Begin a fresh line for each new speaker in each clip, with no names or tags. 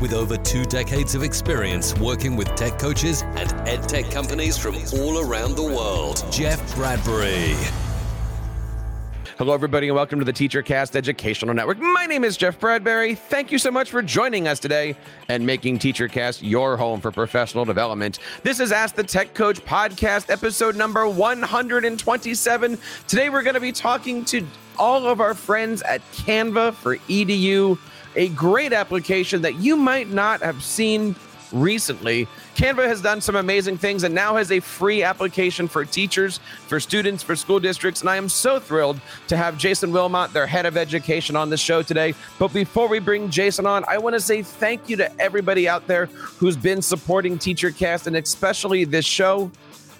with over two decades of experience working with tech coaches and ed tech companies from all around the world, Jeff Bradbury.
Hello, everybody, and welcome to the TeacherCast Educational Network. My name is Jeff Bradbury. Thank you so much for joining us today and making TeacherCast your home for professional development. This is Ask the Tech Coach podcast, episode number 127. Today, we're going to be talking to all of our friends at Canva for EDU, a great application that you might not have seen recently. Canva has done some amazing things and now has a free application for teachers, for students, for school districts. And I am so thrilled to have Jason Wilmot, their head of education, on the show today. But before we bring Jason on, I want to say thank you to everybody out there who's been supporting TeacherCast and especially this show.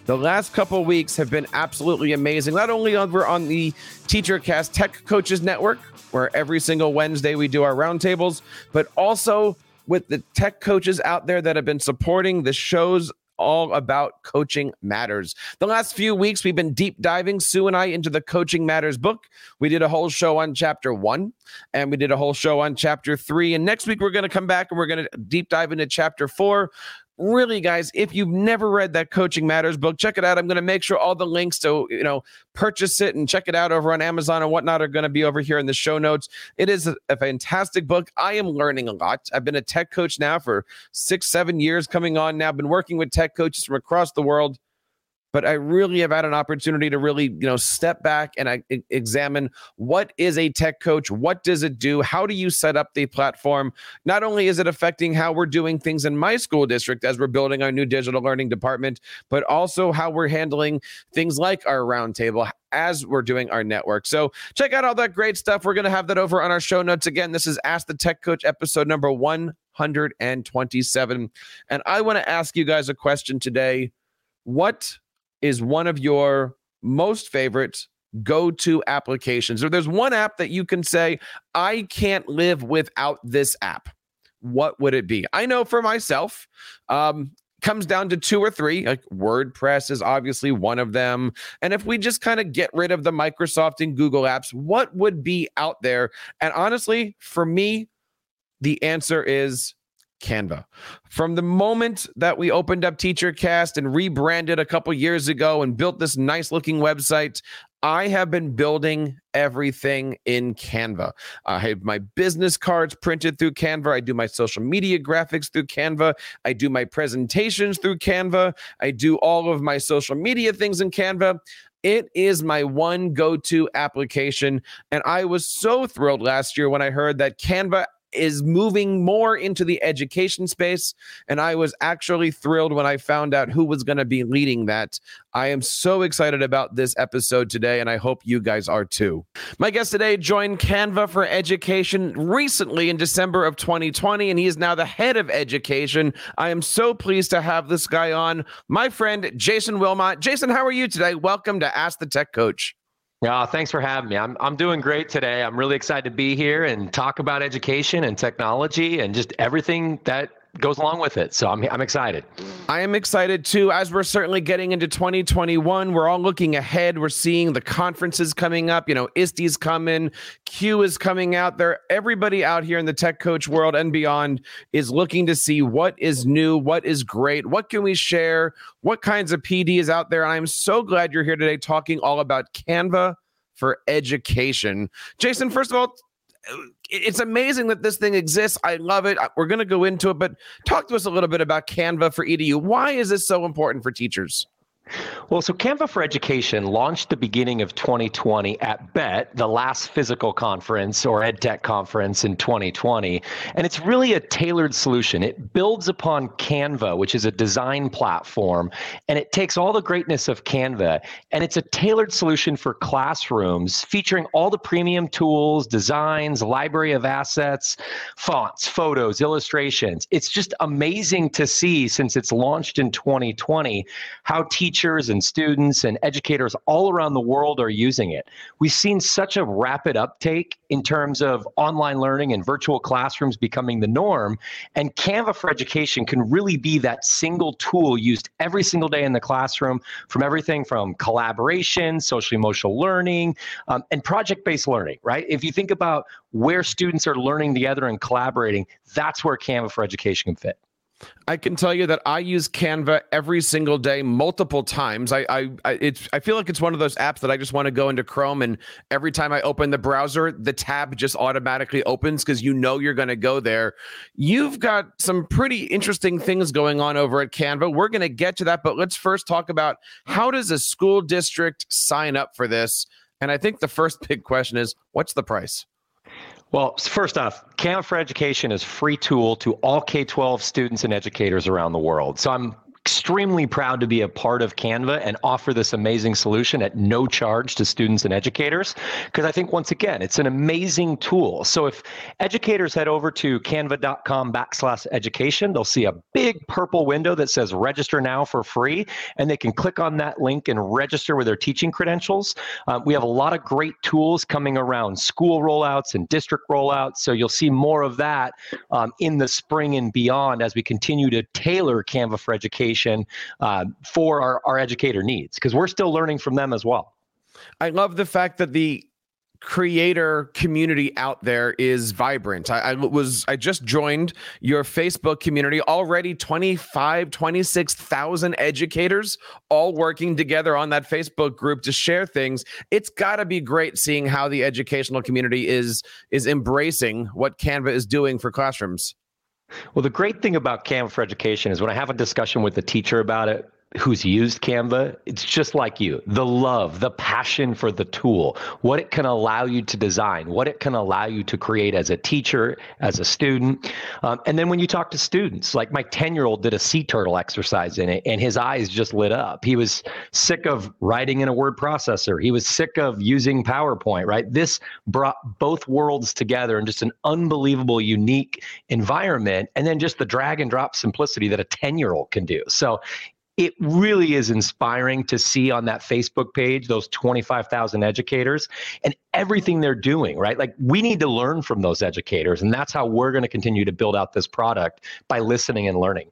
The last couple weeks have been absolutely amazing. Not only over on the TeacherCast Tech Coaches Network, where every single Wednesday we do our roundtables, but also with the tech coaches out there that have been supporting the shows all about coaching matters. The last few weeks, we've been deep diving, Sue and I, into the Coaching Matters book. We did a whole show on chapter one, and we did a whole show on chapter three. And next week, we're going to come back and we're going to deep dive into chapter four really guys if you've never read that coaching matters book check it out. I'm going to make sure all the links to you know purchase it and check it out over on amazon and whatnot are going to be over here in the show notes. It is a, fantastic book. I am learning a lot. I've been a tech coach now for six seven years coming on now. I've been working with tech coaches from across the world but I really have had an opportunity to really, you know, step back and I examine what is a tech coach? What does it do? How do you set up the platform? Not only is it affecting how we're doing things in my school district as we're building our new digital learning department, but also how we're handling things like our roundtable as we're doing our network. So check out all that great stuff. We're going to have that over on our show notes. Again, this is Ask the Tech Coach episode number 127. And I want to ask you guys a question today. What is one of your most favorite go to applications? Or there's one app that you can say, I can't live without this app. What would it be? I know for myself, um, comes down to two or three. Like WordPress is obviously one of them. And if we just kind of get rid of the Microsoft and Google apps, what would be out there? And honestly, for me, the answer is Canva. From the moment that we opened up TeacherCast and rebranded a couple years ago and built this nice looking website, I have been building everything in Canva. I have my business cards printed through Canva. I do my social media graphics through Canva. I do my presentations through Canva. I do all of my social media things in Canva. It is my one go to application. And I was so thrilled last year when I heard that Canva is moving more into the education space. And I was actually thrilled when I found out who was going to be leading that. I am so excited about this episode today, and I hope you guys are too. My guest today joined Canva for Education recently in December of 2020, and he is now the head of education. I am so pleased to have this guy on, my friend Jason Wilmot. Jason, how are you today? Welcome to Ask the Tech Coach.
Yeah, thanks for having me. I'm I'm doing great today. I'm really excited to be here and talk about education and technology and just everything that goes along with it. So I'm I'm excited.
I am excited too. As we're certainly getting into 2021, we're all looking ahead. We're seeing the conferences coming up. You know, ISTE's coming, CUE is coming out there. Everybody out here in the tech coach world and beyond is looking to see what is new, what is great, what can we share, what kinds of PD is out there. And I'm so glad you're here today talking all about Canva for education. Jason, first of all, it's amazing that this thing exists. I love it. We're going to go into it, but talk to us a little bit about Canva for EDU. Why is this so important for teachers?
Well, so Canva for Education launched the beginning of 2020 at Bett, the last physical conference or EdTech conference in 2020. And it's really a tailored solution. It builds upon Canva, which is a design platform, and it takes all the greatness of Canva and it's a tailored solution for classrooms featuring all the premium tools, designs, library of assets, fonts, photos, illustrations. It's just amazing to see since it's launched in 2020 how teachers teachers and students and educators all around the world are using it. We've seen such a rapid uptake in terms of online learning and virtual classrooms becoming the norm. And Canva for Education can really be that single tool used every single day in the classroom from everything from collaboration, social emotional learning, um, and project based learning, right? If you think about where students are learning together and collaborating, that's where Canva for Education can fit.
I can tell you that I use Canva every single day, multiple times. I, I, I, it's, I feel like it's one of those apps that I just want to go into Chrome, and every time I open the browser, the tab just automatically opens because you know you're going to go there. You've got some pretty interesting things going on over at Canva. We're going to get to that, but let's first talk about how does a school district sign up for this? And I think the first big question is, what's the price?
Well, first off, Canva for Education is free tool to all K-12 students and educators around the world. So I'm extremely proud to be a part of Canva and offer this amazing solution at no charge to students and educators because I think once again it's an amazing tool. So if educators head over to canva.com backslash education, they'll see a big purple window that says register now for free, and they can click on that link and register with their teaching credentials. Um, we have a lot of great tools coming around school rollouts and district rollouts, so you'll see more of that um, in the spring and beyond as we continue to tailor Canva for education education uh, for our, our educator needs because we're still learning from them as well.
I love the fact that the creator community out there is vibrant. I, I, was I just joined your Facebook community already 25 26,000 educators all working together on that Facebook group to share things. It's got to be great seeing how the educational community is is embracing what Canva is doing for classrooms.
Well, the great thing about Canva for Education is when I have a discussion with the teacher about it, who's used Canva, it's just like you. The love, the passion for the tool, what it can allow you to design, what it can allow you to create as a teacher, as a student. Um, and then when you talk to students, like my 10 year old did a sea turtle exercise in it and his eyes just lit up. He was sick of writing in a word processor, he was sick of using PowerPoint, right? This brought both worlds together in just an unbelievable, unique environment. And then just the drag and drop simplicity that a 10 year old can do. So it really is inspiring to see on that Facebook page those 25,000 educators and everything they're doing, right? Like we need to learn from those educators. And that's how we're going to continue to build out this product by listening and learning.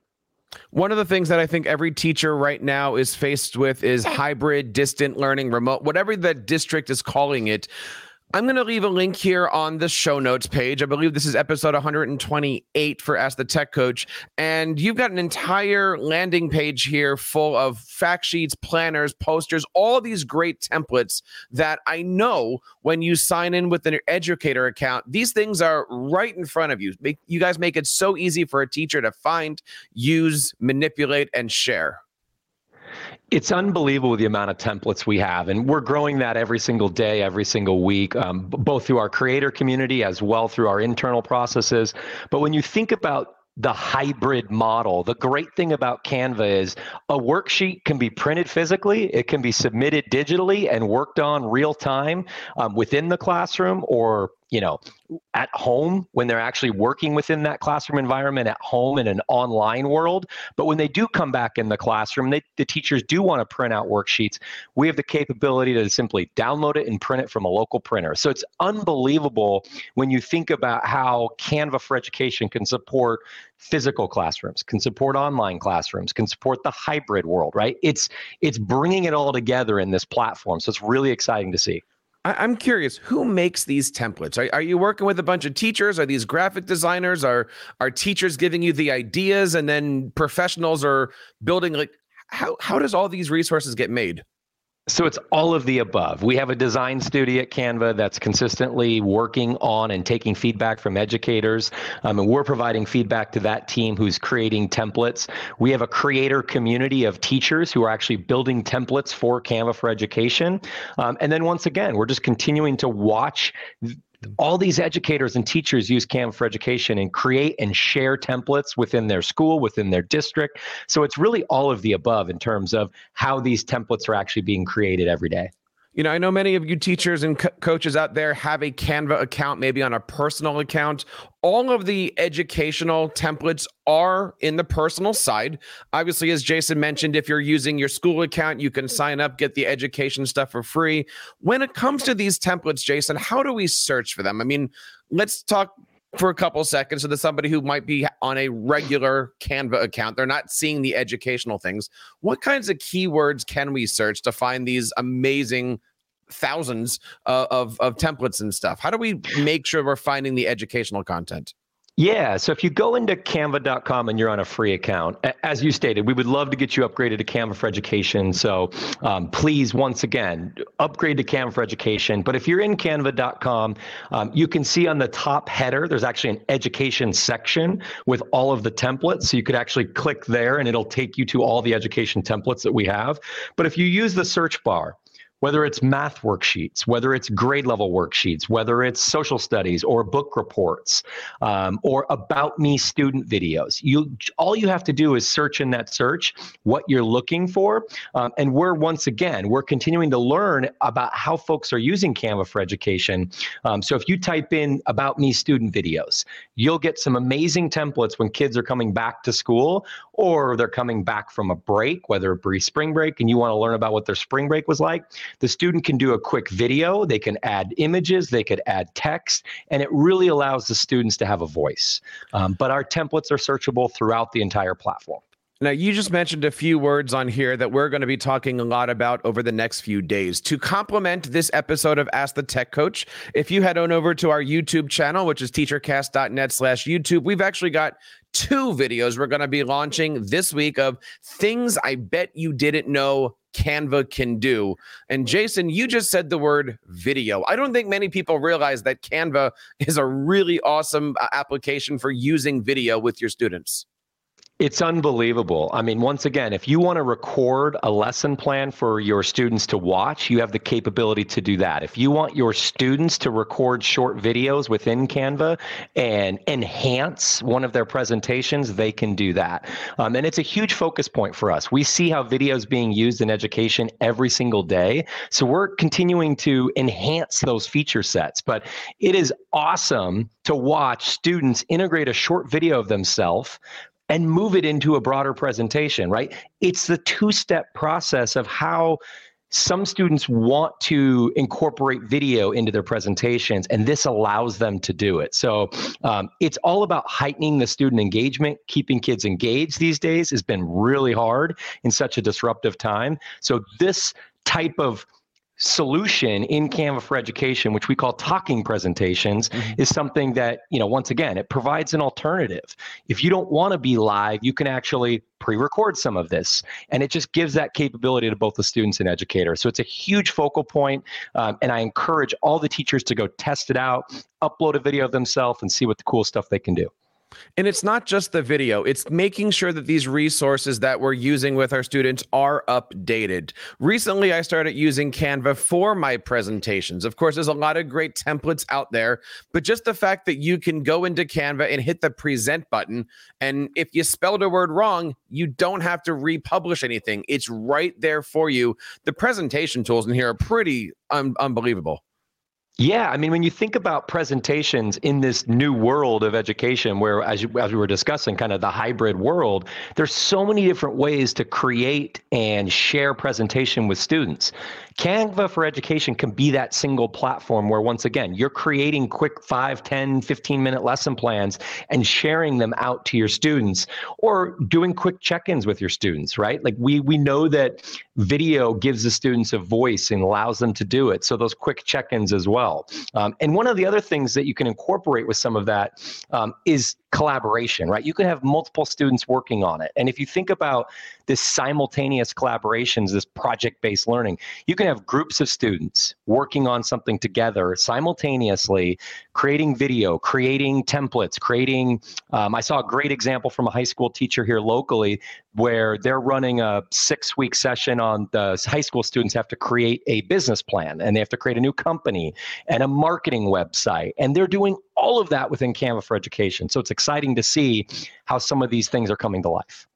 One of the things that I think every teacher right now is faced with is hybrid, distant learning, remote, whatever the district is calling it. I'm going to leave a link here on the show notes page. I believe this is episode 128 for Ask the Tech Coach. And you've got an entire landing page here full of fact sheets, planners, posters, all these great templates that I know when you sign in with an educator account, these things are right in front of you. You guys make it so easy for a teacher to find, use, manipulate, and share
it's unbelievable the amount of templates we have and we're growing that every single day every single week um, both through our creator community as well through our internal processes but when you think about the hybrid model. The great thing about Canva is a worksheet can be printed physically, it can be submitted digitally and worked on real time um, within the classroom or you know at home when they're actually working within that classroom environment at home in an online world. But when they do come back in the classroom they, the teachers do want to print out worksheets. We have the capability to simply download it and print it from a local printer. So it's unbelievable when you think about how canva for education can support physical classrooms can support online classrooms can support the hybrid world right? It's it's bringing it all together in this platform. So it's really exciting to see
I, am curious, who makes these templates? Are, are you working with a bunch of teachers? Are these graphic designers? Are are teachers giving you the ideas and then professionals are building like how how does all these resources get made?
So it's all of the above. We have a design studio at Canva that's consistently working on and taking feedback from educators, um, and we're providing feedback to that team who's creating templates. We have a creator community of teachers who are actually building templates for Canva for Education, um, and then once again, we're just continuing to watch all these educators and teachers use Canva for Education and create and share templates within their school, within their district. So it's really all of the above in terms of how these templates are actually being created every day.
You know, I know many of you teachers and co- coaches out there have a Canva account, maybe on a personal account. All of the educational templates are in the personal side. Obviously, as Jason mentioned, if you're using your school account, you can sign up, get the education stuff for free. When it comes to these templates, Jason, how do we search for them? I mean, let's talk for a couple seconds so that somebody who might be on a regular Canva account, they're not seeing the educational things. What kinds of keywords can we search to find these amazing thousands uh, of, of templates and stuff? How do we make sure we're finding the educational content?
Yeah. So if you go into canva.com and you're on a free account, as you stated, we would love to get you upgraded to Canva for Education. So um, please, once again, upgrade to Canva for Education. But if you're in canva.com, um, you can see on the top header, there's actually an education section with all of the templates. So you could actually click there and it'll take you to all the education templates that we have. But if you use the search bar, whether it's math worksheets, whether it's grade level worksheets, whether it's social studies or book reports, um, or about me student videos. You all you have to do is search in that search what you're looking for, um, and we're once again we're continuing to learn about how folks are using Canva for education. Um, so if you type in about me student videos, you'll get some amazing templates when kids are coming back to school or they're coming back from a break, whether it be spring break, and you want to learn about what their spring break was like the student can do a quick video, they can add images, they could add text, and it really allows the students to have a voice. Um, but our templates are searchable throughout the entire platform.
Now, you just mentioned a few words on here that we're going to be talking a lot about over the next few days. To complement this episode of Ask the Tech Coach, if you head on over to our YouTube channel, which is teachercast.net slash YouTube, we've actually got two videos we're going to be launching this week of things I bet you didn't know Canva can do. And Jason, you just said the word video. I don't think many people realize that Canva is a really awesome uh, application for using video with your students.
It's unbelievable. I mean, once again, if you want to record a lesson plan for your students to watch, you have the capability to do that. If you want your students to record short videos within Canva and enhance one of their presentations, they can do that. Um, and it's a huge focus point for us. We see how video is being used in education every single day. So we're continuing to enhance those feature sets. But it is awesome to watch students integrate a short video of themselves and move it into a broader presentation, right? It's the two step process of how some students want to incorporate video into their presentations, and this allows them to do it. So um, it's all about heightening the student engagement. Keeping kids engaged these days has been really hard in such a disruptive time. So this type of solution in Canva for Education, which we call talking presentations, mm-hmm. is something that, you know, once again, it provides an alternative. If you don't want to be live, you can actually pre record some of this. And it just gives that capability to both the students and educators. So it's a huge focal point, um, and I encourage all the teachers to go test it out, upload a video of themselves, and see what the cool stuff they can do.
And it's not just the video, it's making sure that these resources that we're using with our students are updated. Recently, I started using Canva for my presentations. Of course, there's a lot of great templates out there, but just the fact that you can go into Canva and hit the present button, and if you spelled a word wrong, you don't have to republish anything. It's right there for you. The presentation tools in here are pretty un- unbelievable.
Yeah, I mean, when you think about presentations in this new world of education, where as, you, as we were discussing, kind of the hybrid world, there's so many different ways to create and share presentation with students. Canva for Education can be that single platform where, once again, you're creating quick 5, 10, 15 minute lesson plans and sharing them out to your students or doing quick check ins with your students, right? Like we, we know that video gives the students a voice and allows them to do it. So those quick check ins as well. Um, and one of the other things that you can incorporate with some of that um, is collaboration, right? You can have multiple students working on it. And if you think about this simultaneous collaborations, this project based learning, you can have groups of students working on something together simultaneously, creating video, creating templates, creating. Um, I saw a great example from a high school teacher here locally where they're running a six week session on the high school students have to create a business plan and they have to create a new company and a marketing website. And they're doing all of that within Canva for Education. So it's exciting to see how some of these things are coming to life.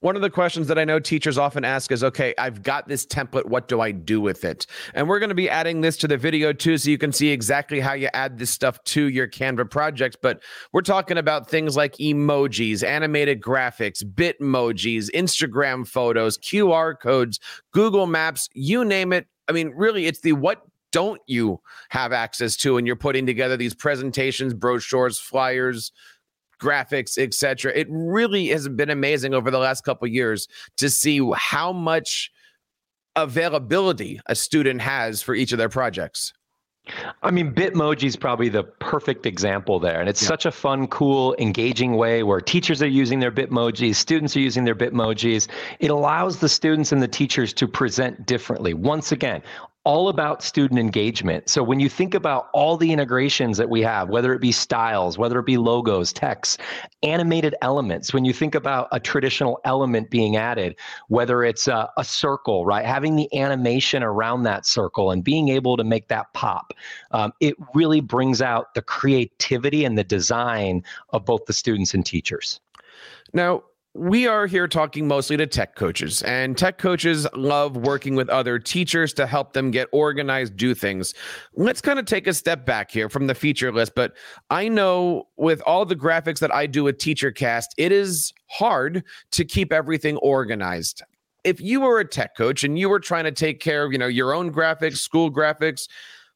one of the questions that I know teachers often ask is okay, I've got this template. What do I do with it? And we're going to be adding this to the video too, so you can see exactly how you add this stuff to your Canva projects. But we're talking about things like emojis, animated graphics, Bitmojis, Instagram photos, QR codes, Google Maps, you name it. I mean, really, it's the what don't you have access to and you're putting together these presentations brochures flyers graphics, etc. It really has been amazing over the last couple years to see how much availability a student has for each of their projects.
I mean, Bitmoji is probably the perfect example there. And it's yeah. such a fun, cool, engaging way where teachers are using their Bitmojis, students are using their Bitmojis. It allows the students and the teachers to present differently. Once again, all about student engagement. So when you think about all the integrations that we have, whether it be styles, whether it be logos, text, animated elements, when you think about a traditional element being added, whether it's a, a, circle, right, having the animation around that circle and being able to make that pop, um, it really brings out the creativity and the design of both the students and teachers.
Now, we are here talking mostly to tech coaches, and tech coaches love working with other teachers to help them get organized, do things. Let's kind of take a step back here from the feature list. But I know with all the graphics that I do with TeacherCast, it is hard to keep everything organized. If you were a tech coach and you were trying to take care of, you know, your own graphics, school graphics,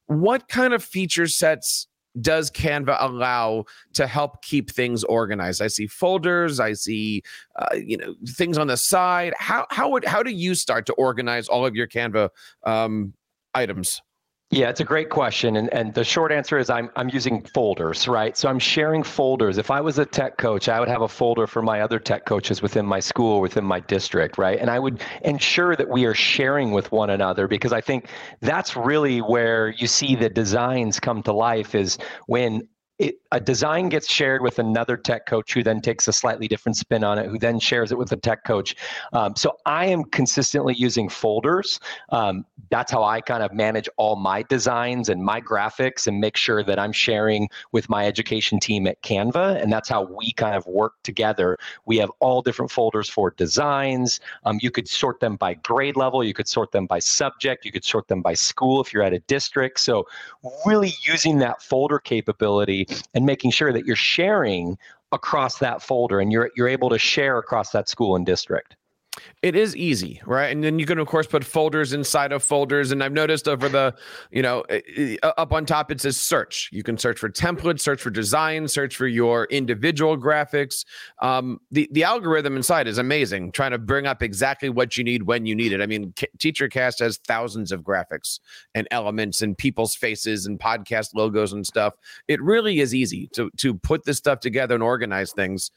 what kind of feature sets does Canva allow to help keep things organized? I see folders, I see uh, you know things on the side. How how would how do you start to organize all of your Canva um, items?
Yeah, it's a great question. And, and the short answer is I'm, I'm using folders, right? So I'm sharing folders. If I was a tech coach, I would have a folder for my other tech coaches within my school, within my district, right? And I would ensure that we are sharing with one another because I think that's really where you see the designs come to life is when it, a design gets shared with another tech coach who then takes a slightly different spin on it, who then shares it with a tech coach. Um, so I am consistently using folders. Um, that's how I kind of manage all my designs and my graphics and make sure that I'm sharing with my education team at Canva. And that's how we kind of work together. We have all different folders for designs. Um, you could sort them by grade level, you could sort them by subject, you could sort them by school if you're at a district. So really using that folder capability and making sure that you're sharing across that folder and you're you're able to share across that school and district.
It is easy, right? And then you can, of course, put folders inside of folders. And I've noticed over the, you know, up on top it says search. You can search for templates, search for design, search for your individual graphics. Um, the the algorithm inside is amazing, trying to bring up exactly what you need when you need it. I mean, TeacherCast has thousands of graphics and elements and people's faces and podcast logos and stuff. It really is easy to to put this stuff together and organize things.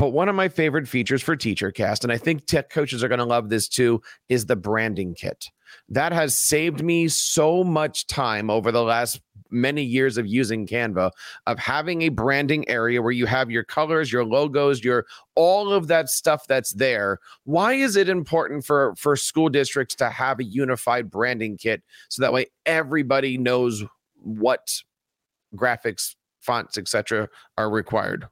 But one of my favorite features for TeacherCast, and I think tech coaches are going to love this too, is the branding kit. That has saved me so much time over the last many years of using Canva of having a branding area where you have your colors, your logos, your all of that stuff that's there. Why is it important for for school districts to have a unified branding kit so that way everybody knows what graphics, fonts, etc. are required?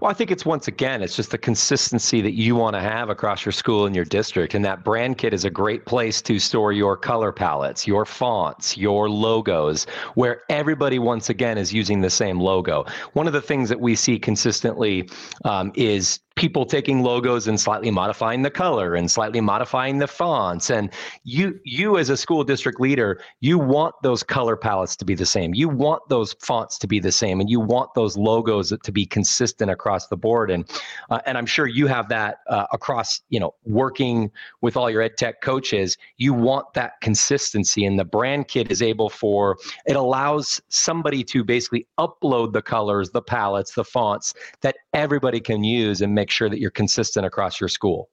Well, I think it's once again, it's just the consistency that you want to have across your school and your district. And that brand kit is a great place to store your color palettes, your fonts, your logos, where everybody, once again, is using the same logo. One of the things that we see consistently um, is people taking logos and slightly modifying the color and slightly modifying the fonts. And you you as a school district leader you want those color palettes to be the same. You want those fonts to be the same and you want those logos to be consistent across the board. And uh, and i'm sure you have that uh, across you know working with all your ed tech coaches. You want that consistency and the brand kit is able for it allows somebody to basically upload the colors the palettes the fonts that everybody can use and make make sure that you're consistent across your school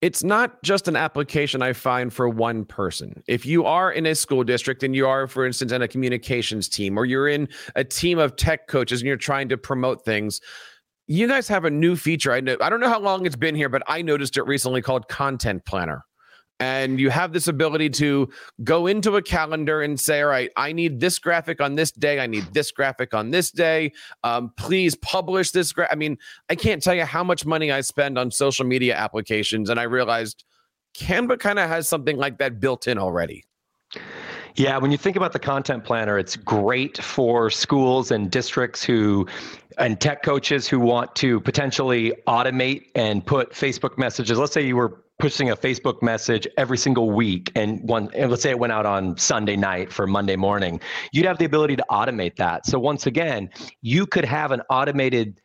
it's not just an application I find for one person. If you are in a school district and you are, for instance, in a communications team or you're in a team of tech coaches and you're trying to promote things, you guys have a new feature. I know I don't know how long it's been here, but I noticed it recently called Content Planner. And you have this ability to go into a calendar and say, all right, I need this graphic on this day. I need this graphic on this day. Um, please publish this. Gra-. I mean, I can't tell you how much money I spend on social media applications. And I realized Canva kind of has something like that built in already.
Yeah, when you think about the content planner, it's great for schools and districts who and tech coaches who want to potentially automate and put Facebook messages. Let's say you were pushing a Facebook message every single week and one and let's say it went out on Sunday night for Monday morning, you'd have the ability to automate that. So once again, you could have an automated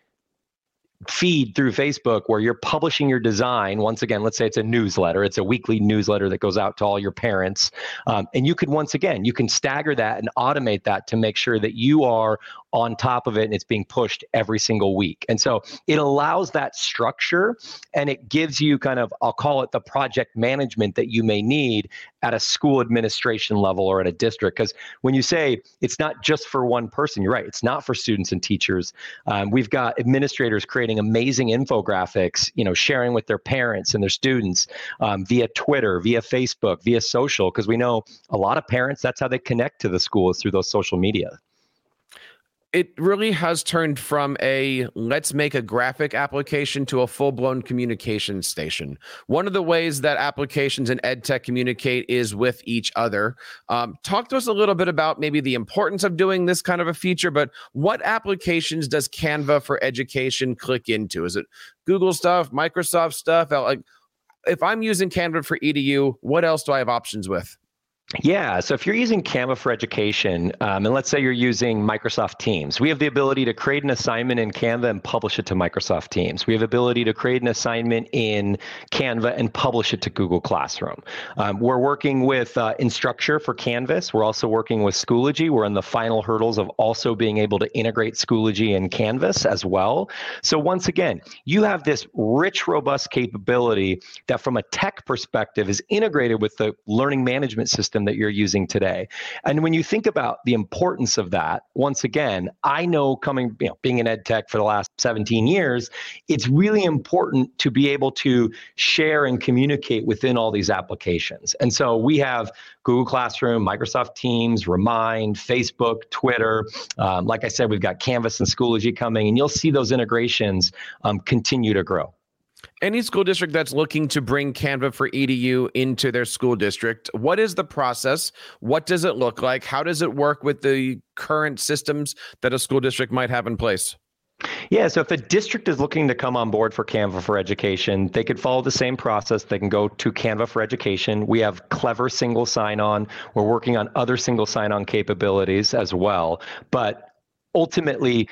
feed through Facebook where you're publishing your design. Once again, let's say it's a newsletter, it's a weekly newsletter that goes out to all your parents. Um, and you could, once again, you can stagger that and automate that to make sure that you are on top of it and it's being pushed every single week. And so it allows that structure and it gives you kind of, I'll call it the project management that you may need at a school administration level or at a district. Because when you say it's not just for one person, you're right, it's not for students and teachers. Um, we've got administrators creating amazing infographics, you know, sharing with their parents and their students um, via Twitter, via Facebook, via social, because we know a lot of parents, that's how they connect to the schools through those social media
it really has turned from a let's make a graphic application to a full-blown communication station. One of the ways that applications and ed tech communicate is with each other. Um, talk to us a little bit about maybe the importance of doing this kind of a feature but what applications does canva for education click into? Is it google stuff microsoft stuff? Like if i'm using canva for edu what else do i have options with
yeah, so if you're using Canva for Education, um, and let's say you're using Microsoft Teams, we have the ability to create an assignment in Canva and publish it to Microsoft Teams. We have ability to create an assignment in Canva and publish it to Google Classroom. Um, we're working with uh, Instructure for Canvas. We're also working with Schoology. We're in the final hurdles of also being able to integrate Schoology and Canvas as well. So once again, you have this rich, robust capability that from a tech perspective is integrated with the learning management system that you're using today. And when you think about the importance of that, once again, I know coming, you know, being in ed tech for the last 17 years, it's really important to be able to share and communicate within all these applications. And so we have Google Classroom, Microsoft Teams, Remind, Facebook, Twitter. Um, like I said, we've got Canvas and Schoology coming, and you'll see those integrations um, continue to grow
any school district that's looking to bring Canva for EDU into their school district, what is the process? What does it look like? How does it work with the current systems that a school district might have in place?
Yeah, so if a district is looking to come on board for Canva for Education, they could follow the same process. They can go to Canva for Education. We have clever single sign on. We're working on other single sign on capabilities as well. But ultimately,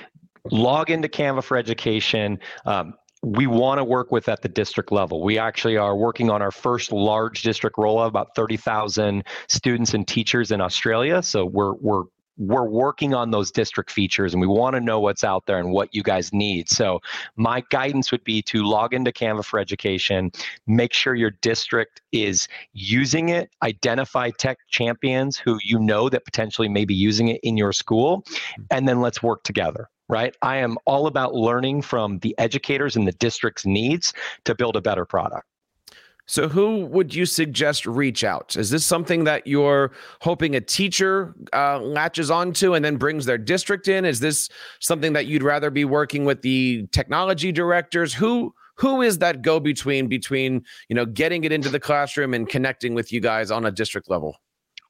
log into Canva for Education. Um, we want to work with at the district level. We actually are working on our first large district rollout, about 30,000 students and teachers in Australia. So we're we're we're working on those district features and we want to know what's out there and what you guys need. So my guidance would be to log into Canva for Education, make sure your district is using it, identify tech champions who you know that potentially may be using it in your school, and then let's work together right? I am all about learning from the educators and the district's needs to build a better product.
So, who would you suggest reach out? Is this something that you're hoping a teacher uh, latches onto and then brings their district in? Is this something that you'd rather be working with the technology directors? Who who is that go between between you know getting it into the classroom and connecting with you guys on a district level?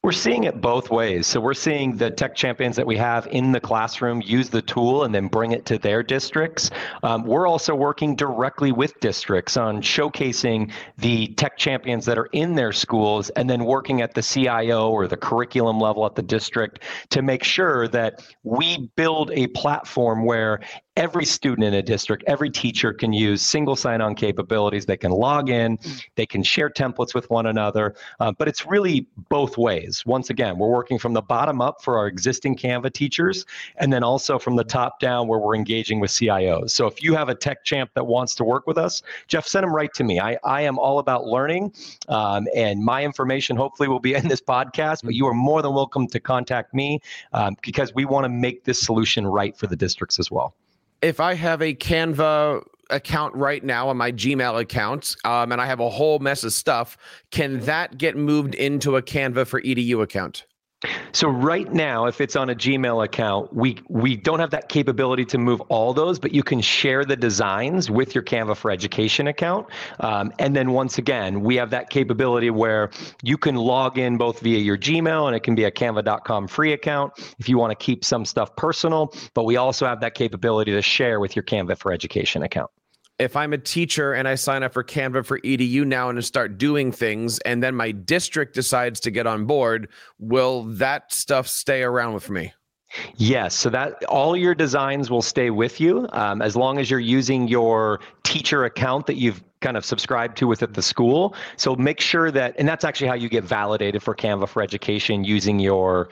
We're seeing it both ways. So we're seeing the tech champions that we have in the classroom use the tool and then bring it to their districts. Um, we're also working directly with districts on showcasing the tech champions that are in their schools and then working at the CIO or the curriculum level at the district to make sure that we build a platform where every student in a district, every teacher can use single sign-on capabilities. They can log in, they can share templates with one another, uh, but it's really both ways. Once again, we're working from the bottom up for our existing Canva teachers, and then also from the top down where we're engaging with CIOs. So if you have a tech champ that wants to work with us, Jeff, send them right to me. I, I am all about learning, um, and my information hopefully will be in this podcast, but you are more than welcome to contact me um, because we want to make this solution right for the districts as well
if I have a Canva account right now on my Gmail account, um, and I have a whole mess of stuff. Can that get moved into a Canva for EDU account?
So right now, if it's on a Gmail account, we we don't have that capability to move all those, but you can share the designs with your Canva for Education account. Um, and then once again, we have that capability where you can log in both via your Gmail and it can be a Canva.com free account if you want to keep some stuff personal. But we also have that capability to share with your Canva for Education account
if I'm a teacher and I sign up for Canva for EDU now and start doing things, and then my district decides to get on board, will that stuff stay around with me?
Yes, so that all your designs will stay with you um, as long as you're using your teacher account that you've kind of subscribed to within the school. So make sure that, and that's actually how you get validated for Canva for Education using your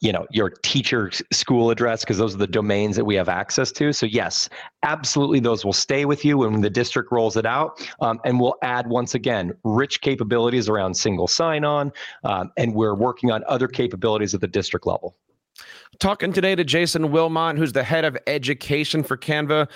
you know your teacher school address because those are the domains that we have access to. So yes absolutely those will stay with you when the district rolls it out um, and we'll add once again rich capabilities around single sign-on um, and we're working on other capabilities at the district level
talking today to Jason Wilmot, who's the head of education for Canva.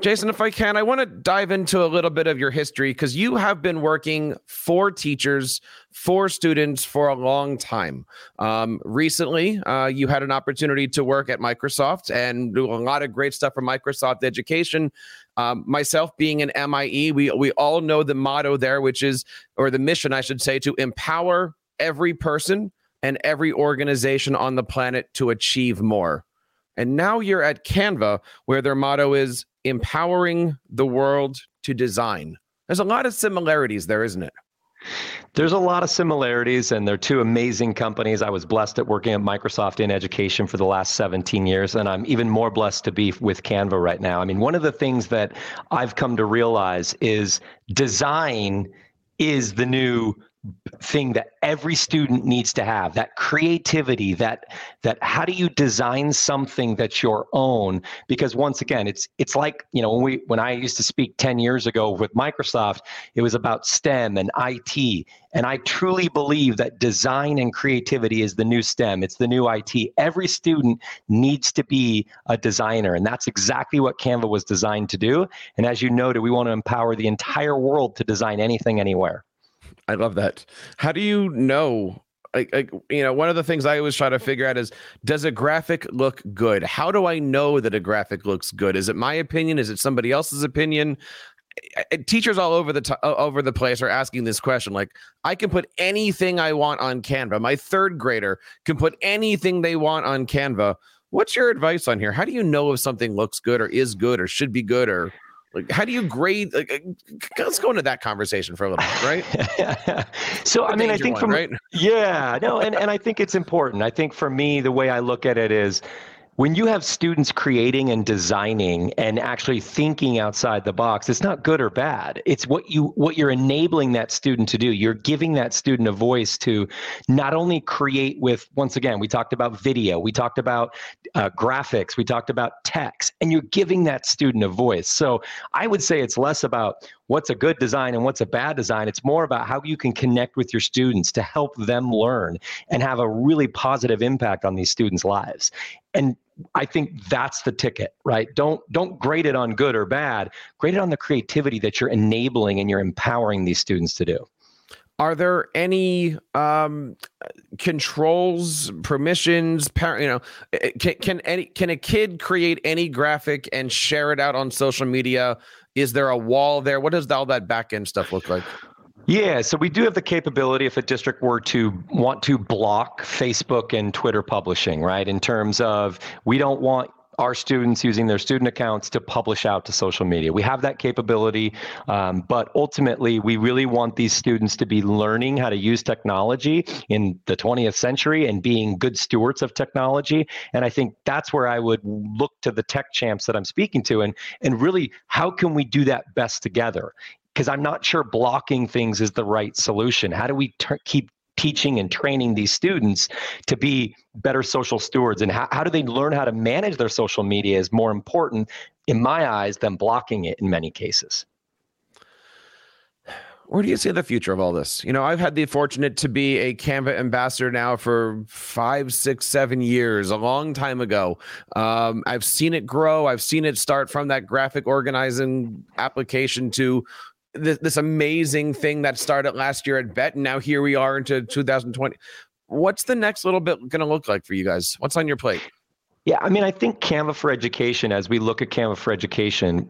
Jason, if I can, I want to dive into a little bit of your history because you have been working for teachers, for students for a long time. Um, recently, uh, you had an opportunity to work at Microsoft and do a lot of great stuff for Microsoft Education. Um, myself being an MIE, we we all know the motto there, which is, or the mission, I should say, to empower every person and every organization on the planet to achieve more. And now you're at Canva, where their motto is empowering the world to design. There's a lot of similarities there, isn't it?
There's a lot of similarities, and they're two amazing companies. I was blessed at working at Microsoft in education for the last 17 years, and I'm even more blessed to be with Canva right now. I mean, one of the things that I've come to realize is design is the new thing that every student needs to have that creativity that that how do you design something that's your own? Because once again it's it's like you know when we when i used to speak 10 years ago with microsoft it was about stem and it and i truly believe that design and creativity is the new stem. It's the new it every student needs to be a designer and that's exactly what canva was designed to do. And as you noted we want to empower the entire world to design anything anywhere
I love that. How do you know? Like, like, you know, one of the things I always try to figure out is does a graphic look good? How do I know that a graphic looks good? Is it my opinion? Is it somebody else's opinion? Teachers all over the t- over the place are asking this question. Like, I can put anything I want on Canva. My third grader can put anything they want on Canva. What's your advice on here? How do you know if something looks good or is good or should be good or like, how do you grade? Like, uh, let's go into that conversation for a little bit,
right? so, I mean, I think one, from right? yeah, no, and and I think it's important. I think for me, the way I look at it is when you have students creating and designing and actually thinking outside the box it's not good or bad. It's what you what you're enabling that student to do. You're giving that student a voice to not only create with once again we talked about video we talked about uh, graphics we talked about text and you're giving that student a voice. So i would say it's less about what's a good design and what's a bad design. It's more about how you can connect with your students to help them learn and have a really positive impact on these students' lives. And I think that's the ticket, right? Don't don't grade it on good or bad. Grade it on the creativity that you're enabling and you're empowering these students to do.
Are there any um, controls, permissions? Parent, you know, eh, eh, can can any can a kid create any graphic and share it out on social media is there a wall there? What does all that back end stuff look like?
Yeah, so we do have the capability if a district were to want to block Facebook and Twitter publishing, right? In terms of we don't want our students using their student accounts to publish out to social media. We have that capability, um, but ultimately, we really want these students to be learning how to use technology in the 20th century and being good stewards of technology. And I think that's where I would look to the tech champs that I'm speaking to, and and really, how can we do that best together? Because I'm not sure blocking things is the right solution. How do we ter- keep teaching and training these students to be better social stewards and how, how do they learn how to manage their social media is more important in my eyes than blocking it in many cases
where do you see the future of all this? You know, I've had the fortunate to be a Canva ambassador now for five, six, seven years, a long time ago. Um, I've seen it grow. I've seen it start from that graphic organizing application to this, this amazing thing that started last year at Bett, and now here we are into 2020. What's the next little bit going to look like for you guys? What's on your plate?
Yeah, I mean, I think Canva for Education, as we look at Canva for Education,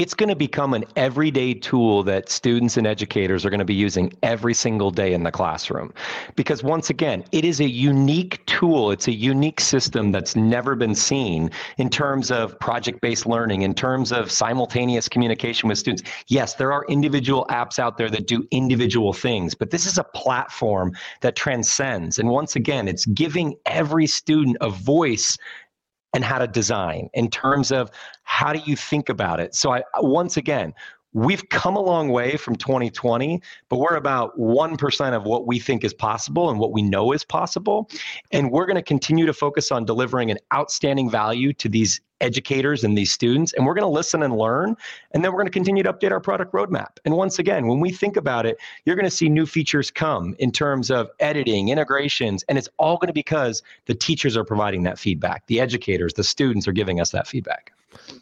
it's going to become an everyday tool that students and educators are going to be using every single day in the classroom. Because once again, it is a unique tool, it's a unique system that's never been seen in terms of project based learning, in terms of simultaneous communication with students. Yes, there are individual apps out there that do individual things, but this is a platform that transcends. And once again, it's giving every student a voice and how to design in terms of how do you think about it. So i once again we've come a long way from 2020 but we're about 1% of what we think is possible and what we know is possible. And we're going to continue to focus on delivering an outstanding value to these educators and these students. And we're going to listen and learn and then we're going to continue to update our product roadmap. And once again when we think about it you're going to see new features come in terms of editing integrations and it's all going to be because the teachers are providing that feedback. The educators the students are giving us that feedback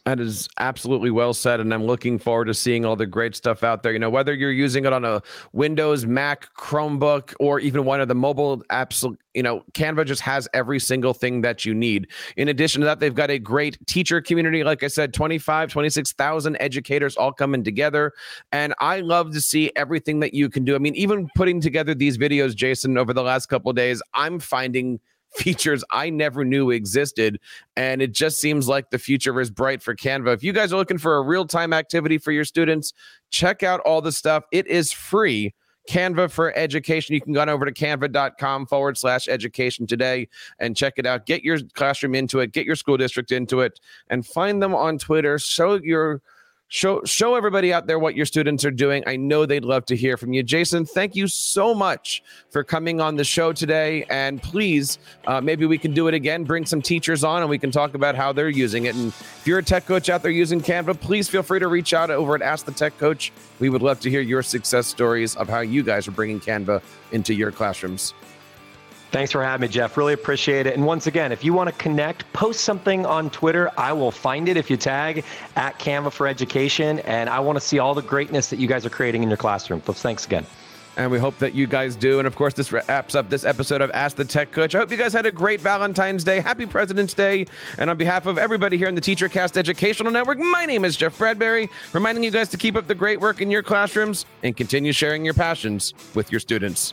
that is absolutely well said. And I'm looking forward to seeing all the great stuff out there. You know, whether you're using it on a Windows, Mac, Chromebook, or even one of the mobile apps, you know, Canva just has every single thing that you need. In addition to that, they've got a great teacher community. Like I said, 25, 26,000 educators all coming together. And I love to see everything that you can do. I mean, even putting together these videos, Jason, over the last couple days, I'm finding features I never knew existed. And it just seems like the future is bright for Canva. If you guys are looking for a real time activity for your students, check out all the stuff. It is free. Canva for education. You can go on over to canva.com forward slash education today and check it out. Get your classroom into it, get your school district into it, and find them on Twitter. Show your show show everybody out there what your students are doing. I know they'd love to hear from you, Jason. Thank you so much for coming on the show today, and please, uh, maybe we can do it again. Bring some teachers on, and we can talk about how they're using it. And if you're a tech coach out there using Canva, please feel free to reach out over at Ask the Tech Coach. We would love to hear your success stories of how you guys are bringing Canva into your classrooms.
Thanks for having me, Jeff. Really appreciate it. And once again, if you want to connect, post something on Twitter. I will find it if you tag at Canva for Education. And I want to see all the greatness that you guys are creating in your classroom. So thanks again.
And we hope that you guys do. And of course, this wraps up this episode of Ask the Tech Coach. I hope you guys had a great Valentine's Day. Happy President's Day. And on behalf of everybody here in the TeacherCast Educational Network, my name is Jeff Bradbury, reminding you guys to keep up the great work in your classrooms and continue sharing your passions with your students.